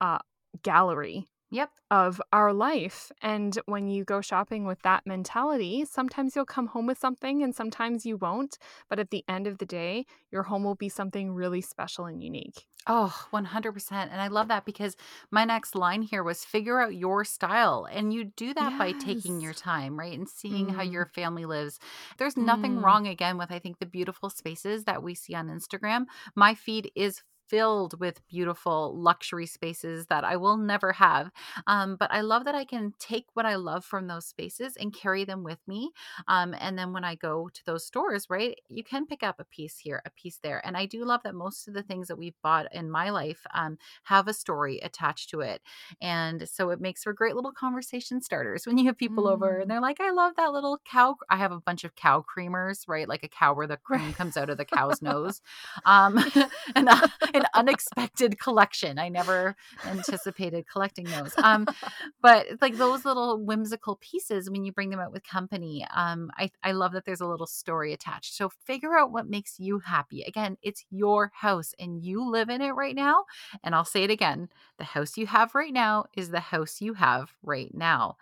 uh, gallery Yep. of our life. And when you go shopping with that mentality, sometimes you'll come home with something and sometimes you won't. But at the end of the day, your home will be something really special and unique. Oh, 100%. And I love that because my next line here was figure out your style. And you do that by taking your time, right? And seeing how Mm, your family lives. There's nothing mm. wrong, again, with I think the beautiful spaces that we see on Instagram. My feed is filled with beautiful luxury spaces that I will never have. Um, but I love that I can take what I love from those spaces and carry them with me. Um, and then when I go to those stores, right, you can pick up a piece here, a piece there. And I do love that most of the things that we've bought in my life um, have a story attached to it. And so it makes for great little conversation starters when you have people over and Mm. they're like, I love that little cow. I have a bunch of cow creamers, right? Like a cow where the cream comes out of the cow's nose. Um, (laughs) and uh, an unexpected collection. I never anticipated collecting those. Um, but like those little whimsical pieces when you bring them out with company um i i love that there's a little story attached so figure out what makes you happy again it's your house and you live in it right now and i'll say it again the house you have right now is the house you have right now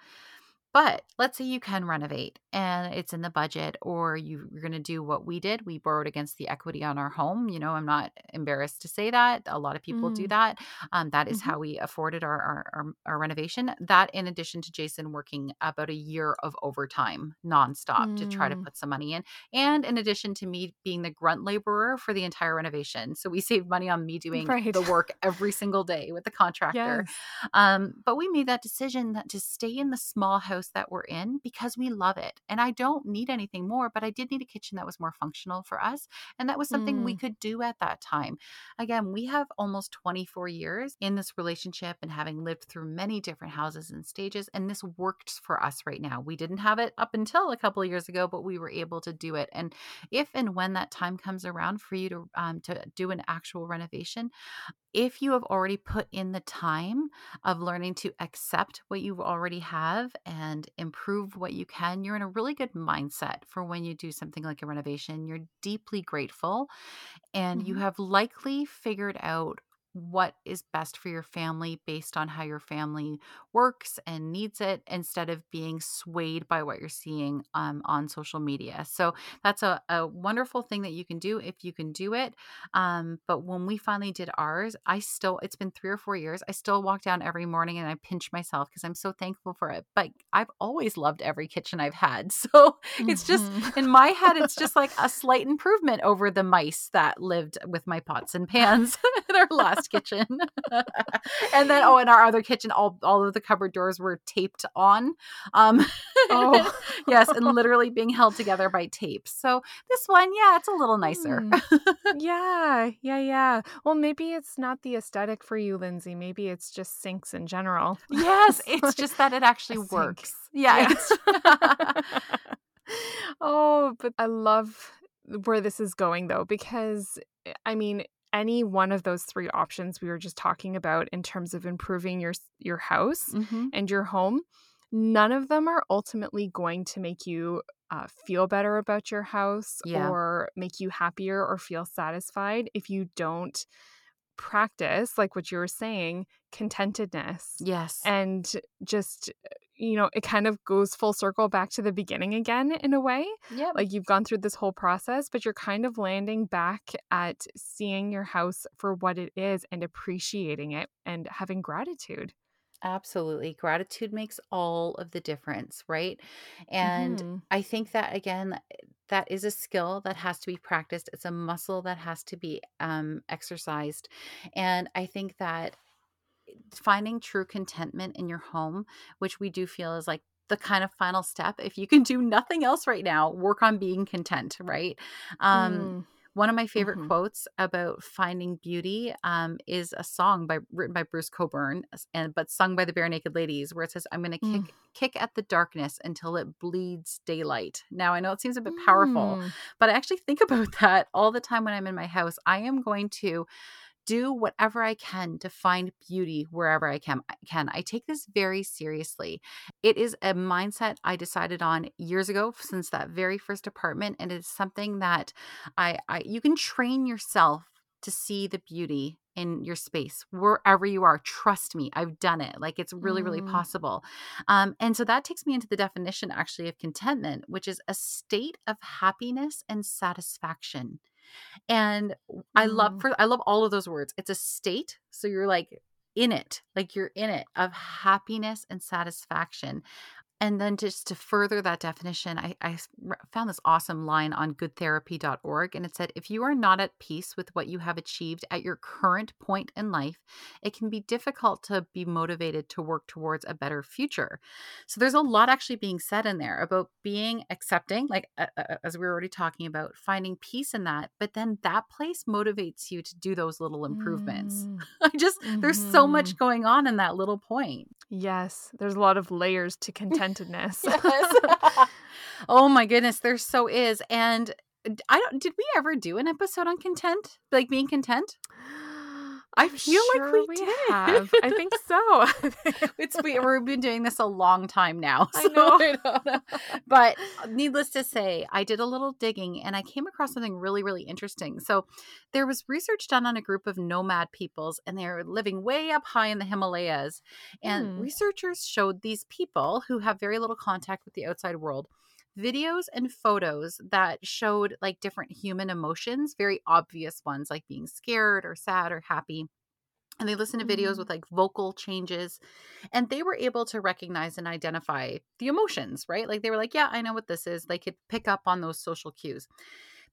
but let's say you can renovate and it's in the budget, or you, you're going to do what we did. We borrowed against the equity on our home. You know, I'm not embarrassed to say that. A lot of people do Mm. that. Um, that is Mhm. how we afforded our, our, our, our renovation. That, in addition to Jason working about a year of overtime nonstop to try to Mm. put some money in. And in addition to me being the grunt laborer for the entire renovation. So we saved money on me doing Right. the work every single day with the (laughs) contractor. Yes. Um, but we made that decision that to stay in the small house that we're in because we love it. And I don't need anything more, but I did need a kitchen that was more functional for us. And that was something we Mm. could do at that time. Again, we have almost 24 years in this relationship and having lived through many different houses and stages. And this worked for us right now. We didn't have it up until a couple of years ago, but we were able to do it. And if and when that time comes around for you to um, to do an actual renovation, if you have already put in the time of learning to accept what you already have and improve what you can, you're in a really good mindset for when you do something like a renovation. You're deeply grateful and you Mhm. have likely figured out what is best for your family based on how your family works and needs it instead of being swayed by what you're seeing um, on social media. So that's a, a wonderful thing that you can do if you can do it. Um, but when we finally did ours, I still, it's been three or four years. I still walk down every morning and I pinch myself because I'm so thankful for it. But I've always loved every kitchen I've had. (laughs) So it's just, Mhm. in my head, it's just like a slight improvement over the mice that lived with my pots and pans (laughs) in our (laughs) last kitchen. (laughs) and then, oh, in our other kitchen, all, all of the cupboard doors were taped on. Um, Oh. (laughs) yes, and literally being held together by tape. So this one, yeah, it's a little nicer. Hmm. (laughs) Yeah, yeah, yeah. Well, maybe it's not the aesthetic for you, Lindsay. Maybe it's just sinks in general. yes, It's like just that it actually works. Yeah, Yeah. oh, but I love where this is going though, because I mean, any one of those three options we were just talking about in terms of improving your your house Mhm. and your home, none of them are ultimately going to make you uh, feel better about your house Yeah. or make you happier or feel satisfied if you don't practice, like what you were saying, contentedness Yes. and just you know it kind of goes full circle back to the beginning again in a way Yeah. like you've gone through this whole process but you're kind of landing back at seeing your house for what it is and appreciating it and having gratitude Absolutely. Gratitude makes all of the difference, right? And hmm I think that again, that is a skill that has to be practiced. It's a muscle that has to be um, exercised. And I think that finding true contentment in your home, which we do feel is like the kind of final step. If you can do nothing else right now, work on being content, right? Um, mm one of my favorite hmm quotes about finding beauty um, is a song by written by Bruce Cockburn, and but sung by the Barenaked Ladies, where it says, "I'm going to mm kick kick at the darkness until it bleeds daylight." Now I know it seems a bit powerful, Mm. but I actually think (laughs) about that all the time when I'm in my house. I am going to do whatever I can to find beauty wherever I can. Can I take this very seriously? It is a mindset I decided on years ago since that very first apartment, and it's something that I, I you can train yourself to see the beauty in your space, wherever you are. Trust me, I've done it. Like it's really, really Mm. possible. Um, and so that takes me into the definition actually of contentment, which is a state of happiness and satisfaction. And I love Mm. for I love all of those words. It's a state, so you're like in it, like you're in it of happiness and satisfaction. And then just to further that definition, I found this awesome line on goodtherapy.org. And it said, if you are not at peace with what you have achieved at your current point in life, it can be difficult to be motivated to work towards a better future. So there's a lot actually being said in there about being accepting, like uh, as we were already talking about, finding peace in that. But then that place motivates you to do those little improvements. Mm. (laughs) I just, there's so much going on in that little point. Yes, there's a lot of layers to contentedness. (laughs) (laughs) oh my goodness, there so is. And I don't did we ever do an episode on content? Like being content? I feel like sure we we did. have. I think so. (laughs) It's we, (laughs) we've been doing this a long time now. (laughs) I so know. don't know. But needless to say, I did a little digging and I came across something really, really interesting. So there was research done on a group of nomad peoples and they're living way up high in the Himalayas. And Hmm. researchers showed these people who have very little contact with the outside world videos and photos that showed like different human emotions, very obvious ones like being scared or sad or happy. And they listened to videos Mm. with like vocal changes and they were able to recognize and identify the emotions, right? Like they were like, yeah, I know what this is. They could pick up on those social cues.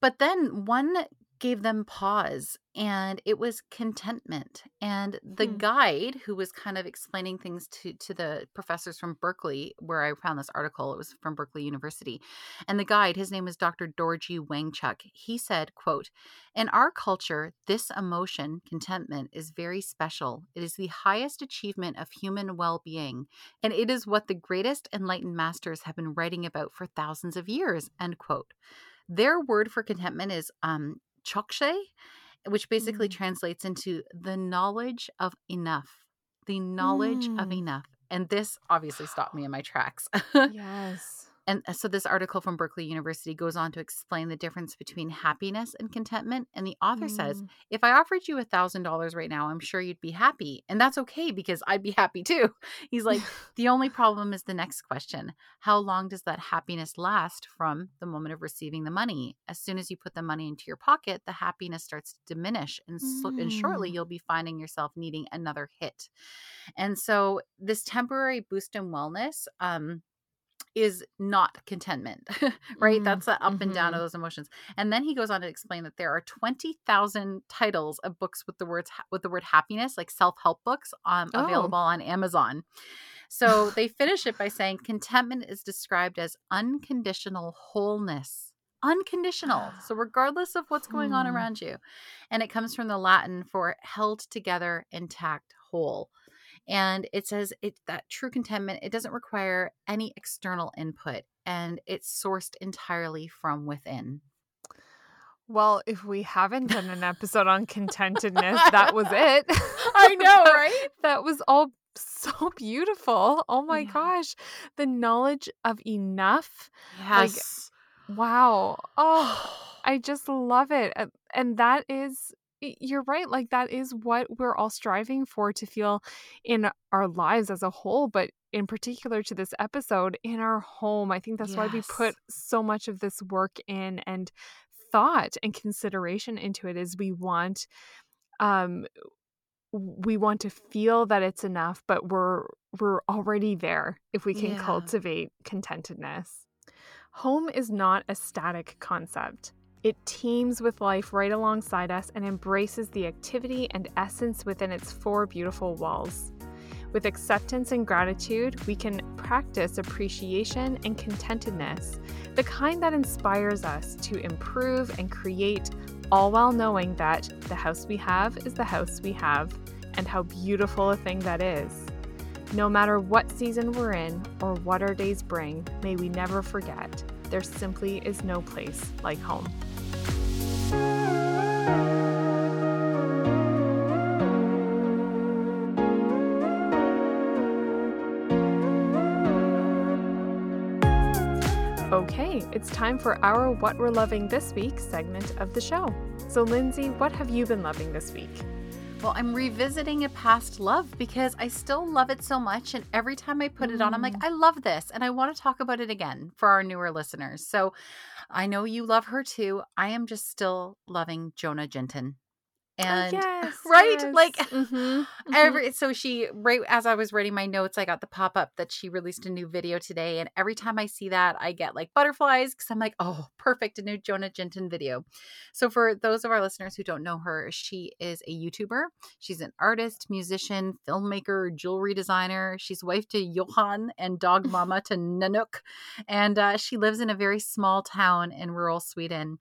But then one gave them pause and it was contentment. And the Hmm. guide who was kind of explaining things to to the professors from Berkeley where I found this article, it was from Berkeley University. And the guide, his name is Dr. Dorji Wangchuk. He said, quote, "In our culture, this emotion, contentment, is very special. It is the highest achievement of human well-being, and it is what the greatest enlightened masters have been writing about for thousands of years." End quote. Their word for contentment is um, chokshe, which basically Mm. translates into the knowledge of enough. The knowledge of Mm. enough. And this obviously stopped me in my tracks. (laughs) yes. And uh, so, this article from Berkeley University goes on to explain the difference between happiness and contentment. And the author says, Mm. if I offered you a $1,000 right now, I'm sure you'd be happy. And that's okay because I'd be happy too. (laughs) He's like, (laughs) the only problem is the next question How long does that happiness last from the moment of receiving the money? As soon as you put the money into your pocket, the happiness starts to diminish. And, sl- and shortly, Mm. you'll be finding yourself needing another hit. And so, this temporary boost in wellness, um, is not contentment, (laughs) right? Mm, That's the up and down of those emotions. And then he goes on to explain that there are 20,000 titles of books with the words with the word happiness, like self-help books, um, Oh. available on Amazon. So they finish it by saying contentment is described as unconditional wholeness. Unconditional. (gasps) So regardless of what's going on Hmm. around you. And it comes from the Latin for held together, intact, whole and it says it that true contentment it doesn't require any external input and it's sourced entirely from within Well, if we haven't done an episode on contentedness, that was it. (laughs) I know, right? (laughs) that was all so beautiful. Oh my Yeah. gosh. The knowledge of enough. yes Wow. Oh, (sighs) I just love it. And that is, you're right. Like, that is what we're all striving for to feel in our lives as a whole, but in particular to this episode, in our home. I think that's why we put so much of this work in and thought and consideration into it is we want um we want to feel that it's enough but we're we're already there if we can Yeah. cultivate contentedness home is not a static concept it teems with life right alongside us and embraces the activity and essence within its four beautiful walls with acceptance and gratitude, we can practice appreciation and contentedness, the kind that inspires us to improve and create, all while knowing that the house we have is the house we have, and how beautiful a thing that is. No matter what season we're in or what our days bring, may we never forget there simply is no place like home. Okay, it's time for our What We're Loving This Week segment of the show. So, Lindsay, what have you been loving this week? Well, I'm revisiting a past love because I still love it so much. And every time I put it on, I'm like, Mm. I love this. And I want to talk about it again for our newer listeners. So I know you love her too. I am just still loving Jonna Jinton. And yes, (laughs) right? yes. Like Mhm, (sighs) mhm. every so she right as I was writing my notes, I got the pop up that she released a new video today, and every time I see that, I get like butterflies because I'm like, oh, perfect, a new Jonna Jinton video. So for those of our listeners who don't know her, she is a YouTuber. She's an artist, musician, filmmaker, jewelry designer. She's wife to Johan and dog mama to Nanook, and uh, she lives in a very small town in rural Sweden.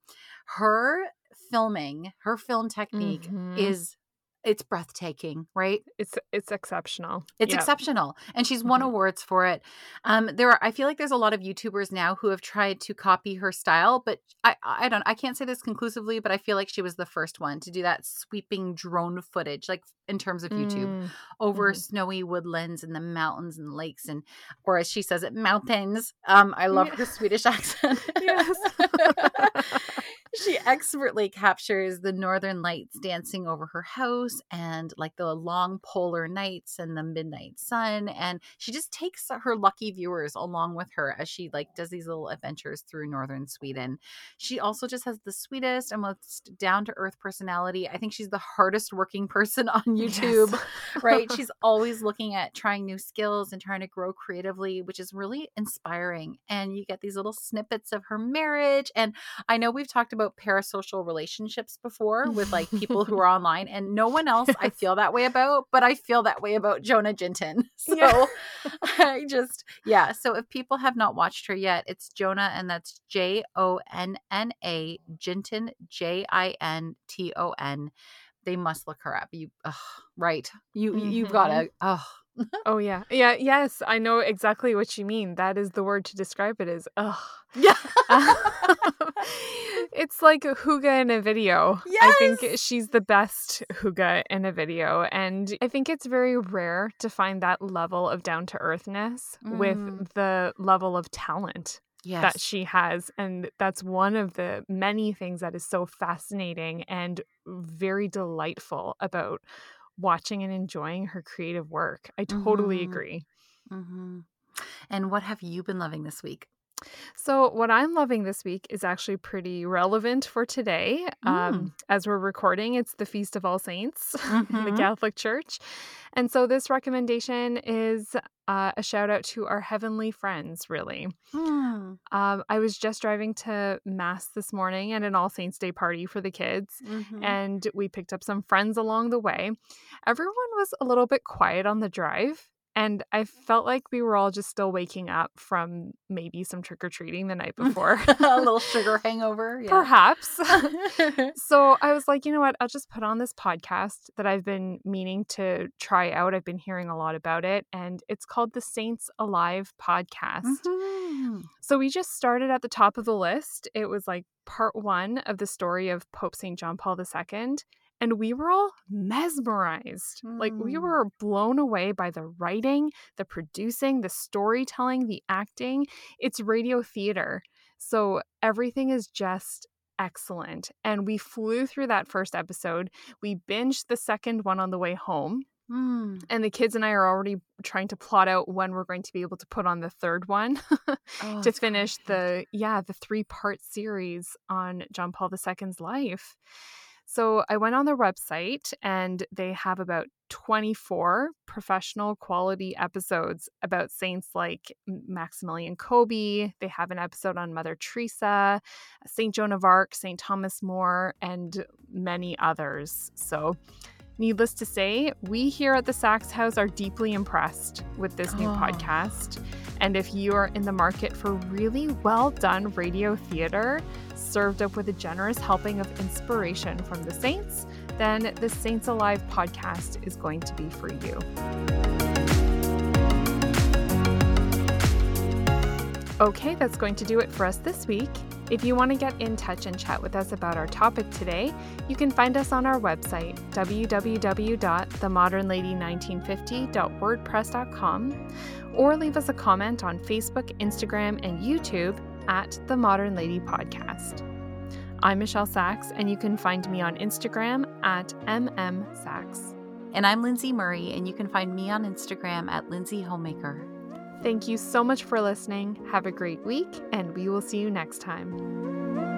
Her filming, her film technique Mhm. is it's breathtaking, right? It's it's exceptional. It's Yep. exceptional, and she's won Mhm. awards for it. Um, there are, I feel like there's a lot of YouTubers now who have tried to copy her style, but I, I don't, I can't say this conclusively, but I feel like she was the first one to do that sweeping drone footage, like in terms of YouTube, Mm, over Mhm. snowy woodlands and the mountains and lakes, and or as she says it, mountains. Um, I love Yeah. her Swedish (laughs) accent. Yes. (laughs) (laughs) she expertly captures the northern lights dancing over her house and like the long polar nights and the midnight sun and she just takes her lucky viewers along with her as she like does these little adventures through northern sweden she also just has the sweetest and most down to earth personality i think she's the hardest working (laughs) person on youtube Yes. right? (laughs) She's always looking at trying new skills and trying to grow creatively, which is really inspiring. And you get these little snippets of her marriage. And I know we've talked about parasocial relationships before with like people who (laughs) are online, and no one else I feel that way about, but I feel that way about Jonna Jinton. (laughs) So Yeah. I just, yeah. So if people have not watched her yet, it's Jonna, and that's J O N N A, Jinton, J I N T O N they must look her up. You, ugh, right? You, you've got to. Oh, Oh yeah. Yeah, yes. I know exactly what you mean. That is the word to describe it is ugh. yeah. (laughs) it's like a hygge in a video. I think she's the best hygge in a video. And I think it's very rare to find that level of down to earthness Mm. with the level of talent yes. that she has. And that's one of the many things that is so fascinating and very delightful about watching and enjoying her creative work. I totally Mhm. agree. hmm And what have you been loving this week? So, what I'm loving this week is actually pretty relevant for today. Um, as we're recording, it's the Feast of All Saints (laughs) in the Mhm. Catholic Church. And so, this recommendation is uh, a shout out to our heavenly friends, really. Mm. Um, I was just driving to Mass this morning at an All Saints Day party for the kids, Mhm. and we picked up some friends along the way. Everyone was a little bit quiet on the drive. And I felt like we were all just still waking up from maybe some trick or treating the night before. (laughs) a little sugar (laughs) hangover. Yeah. Perhaps. (laughs) so I was like, you know what? I'll just put on this podcast that I've been meaning to try out. I've been hearing a lot about it, and it's called the Saints Alive podcast. Mhm. So we just started at the top of the list. It was like part one of the story of Pope St. John Paul II. And we were all mesmerized. Like, we Mm. were blown away by the writing, the producing, the storytelling, the acting. It's radio theater. So everything is just excellent. And we flew through that first episode. We binged the second one on the way home Mm. and the kids and I are already trying to plot out when we're going to be able to put on the third one (laughs) Oh, to finish the yeah the three part series on John Paul II's life. So I went on their website and they have about 24 professional quality episodes about saints like Maximilian Kolbe. They have an episode on Mother Teresa, Saint Joan of Arc, Saint Thomas More, and many others. So Needless to say, we here at the Sachs House are deeply impressed with this new Oh. podcast. And if you are in the market for really well done radio theater, served up with a generous helping of inspiration from the saints, then the Saints Alive podcast is going to be for you. Okay, that's going to do it for us this week. If you want to get in touch and chat with us about our topic today, you can find us on our website, www.themodernlady1950.wordpress.com, or leave us a comment on Facebook, Instagram, and YouTube at The Modern Lady Podcast. I'm Michelle Sachs, and you can find me on Instagram at MMSachs. And I'm Lindsay Murray, and you can find me on Instagram at Lindsay Homemaker. Thank you so much for listening. Have a great week, and we will see you next time.